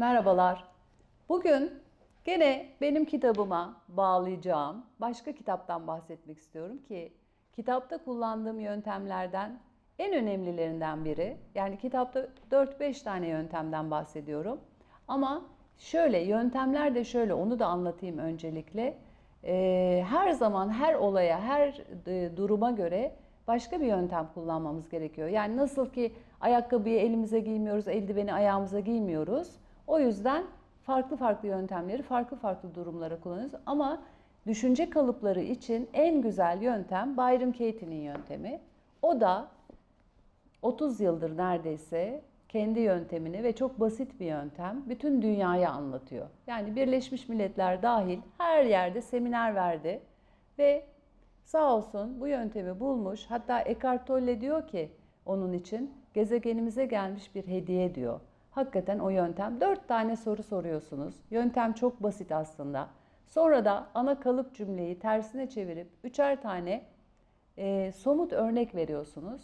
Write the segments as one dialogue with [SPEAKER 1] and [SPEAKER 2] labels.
[SPEAKER 1] Merhabalar. Bugün gene benim kitabıma bağlayacağım başka kitaptan bahsetmek istiyorum ki kitapta kullandığım yöntemlerden en önemlilerinden biri. Yani kitapta 4-5 tane yöntemden bahsediyorum. Ama şöyle yöntemler de şöyle onu da anlatayım öncelikle. Ee, her zaman her olaya, her e, duruma göre başka bir yöntem kullanmamız gerekiyor. Yani nasıl ki ayakkabıyı elimize giymiyoruz, eldiveni ayağımıza giymiyoruz. O yüzden farklı farklı yöntemleri farklı farklı durumlara kullanıyoruz. Ama düşünce kalıpları için en güzel yöntem Byron Katie'nin yöntemi. O da 30 yıldır neredeyse kendi yöntemini ve çok basit bir yöntem bütün dünyaya anlatıyor. Yani Birleşmiş Milletler dahil her yerde seminer verdi ve sağ olsun bu yöntemi bulmuş. Hatta Eckhart Tolle diyor ki onun için gezegenimize gelmiş bir hediye diyor. Hakikaten o yöntem. Dört tane soru soruyorsunuz. Yöntem çok basit aslında. Sonra da ana kalıp cümleyi tersine çevirip üçer tane e, somut örnek veriyorsunuz.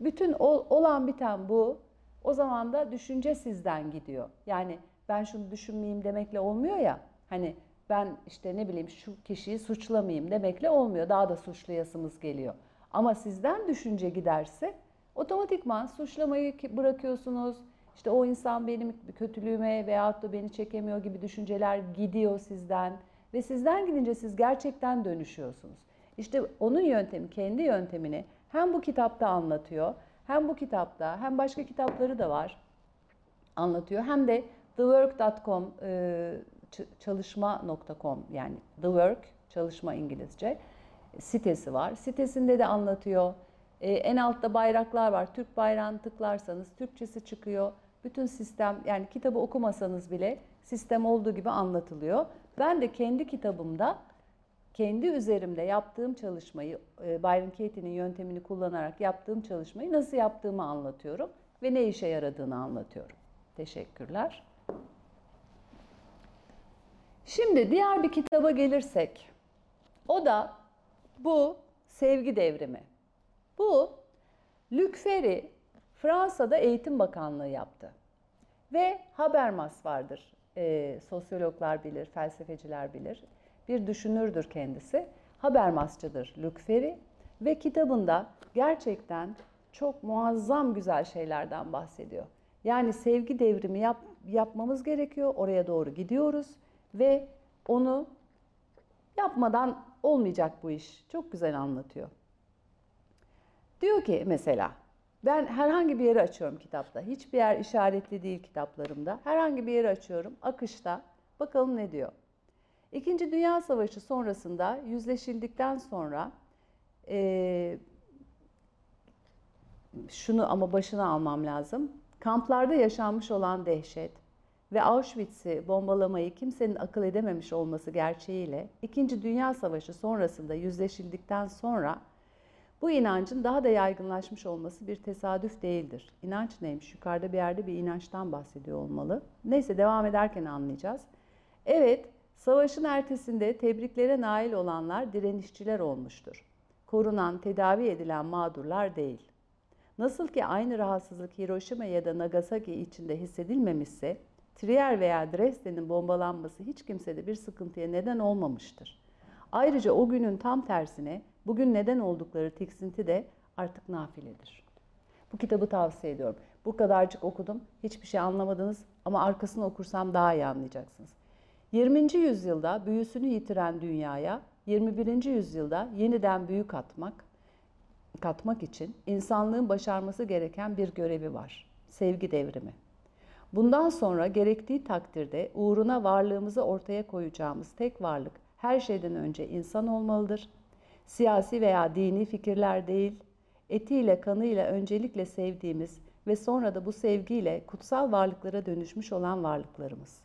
[SPEAKER 1] Bütün ol, olan biten bu. O zaman da düşünce sizden gidiyor. Yani ben şunu düşünmeyeyim demekle olmuyor ya. Hani ben işte ne bileyim şu kişiyi suçlamayayım demekle olmuyor. Daha da suçlayasımız geliyor. Ama sizden düşünce giderse otomatikman suçlamayı bırakıyorsunuz. İşte o insan benim kötülüğüme veyahut da beni çekemiyor gibi düşünceler gidiyor sizden. Ve sizden gidince siz gerçekten dönüşüyorsunuz. İşte onun yöntemi, kendi yöntemini hem bu kitapta anlatıyor, hem bu kitapta, hem başka kitapları da var anlatıyor. Hem de thework.com çalışma.com yani the work çalışma İngilizce sitesi var. Sitesinde de anlatıyor. En altta bayraklar var. Türk bayrağını tıklarsanız Türkçesi çıkıyor. Bütün sistem yani kitabı okumasanız bile sistem olduğu gibi anlatılıyor. Ben de kendi kitabımda kendi üzerimde yaptığım çalışmayı, Byron Katie'nin yöntemini kullanarak yaptığım çalışmayı nasıl yaptığımı anlatıyorum ve ne işe yaradığını anlatıyorum. Teşekkürler. Şimdi diğer bir kitaba gelirsek, o da bu sevgi devrimi. Bu Luc Ferry Fransa'da Eğitim Bakanlığı yaptı. Ve Habermas vardır. E, sosyologlar bilir, felsefeciler bilir. Bir düşünürdür kendisi. Habermasçıdır Luc Ferry. Ve kitabında gerçekten çok muazzam güzel şeylerden bahsediyor. Yani sevgi devrimi yap, yapmamız gerekiyor. Oraya doğru gidiyoruz. Ve onu yapmadan olmayacak bu iş. Çok güzel anlatıyor. Diyor ki mesela ben herhangi bir yeri açıyorum kitapta. Hiçbir yer işaretli değil kitaplarımda. Herhangi bir yeri açıyorum. Akışta. Bakalım ne diyor. İkinci Dünya Savaşı sonrasında yüzleşildikten sonra e, şunu ama başına almam lazım. Kamplarda yaşanmış olan dehşet ve Auschwitz'i bombalamayı kimsenin akıl edememiş olması gerçeğiyle İkinci Dünya Savaşı sonrasında yüzleşildikten sonra bu inancın daha da yaygınlaşmış olması bir tesadüf değildir. İnanç neymiş? Yukarıda bir yerde bir inançtan bahsediyor olmalı. Neyse devam ederken anlayacağız. Evet, savaşın ertesinde tebriklere nail olanlar direnişçiler olmuştur. Korunan, tedavi edilen mağdurlar değil. Nasıl ki aynı rahatsızlık Hiroşima ya da Nagasaki içinde hissedilmemişse, Trier veya Dresden'in bombalanması hiç kimsede bir sıkıntıya neden olmamıştır. Ayrıca o günün tam tersine bugün neden oldukları tiksinti de artık nafiledir. Bu kitabı tavsiye ediyorum. Bu kadarcık okudum, hiçbir şey anlamadınız ama arkasını okursam daha iyi anlayacaksınız. 20. yüzyılda büyüsünü yitiren dünyaya 21. yüzyılda yeniden büyü katmak, katmak için insanlığın başarması gereken bir görevi var. Sevgi devrimi. Bundan sonra gerektiği takdirde uğruna varlığımızı ortaya koyacağımız tek varlık her şeyden önce insan olmalıdır. Siyasi veya dini fikirler değil, etiyle kanıyla öncelikle sevdiğimiz ve sonra da bu sevgiyle kutsal varlıklara dönüşmüş olan varlıklarımız.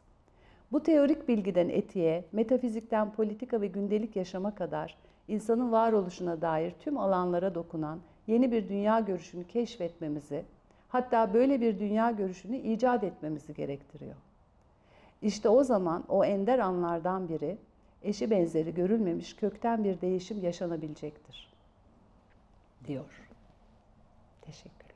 [SPEAKER 1] Bu teorik bilgiden etiğe, metafizikten politika ve gündelik yaşama kadar insanın varoluşuna dair tüm alanlara dokunan yeni bir dünya görüşünü keşfetmemizi, hatta böyle bir dünya görüşünü icat etmemizi gerektiriyor. İşte o zaman o ender anlardan biri eşi benzeri görülmemiş kökten bir değişim yaşanabilecektir. diyor. Teşekkür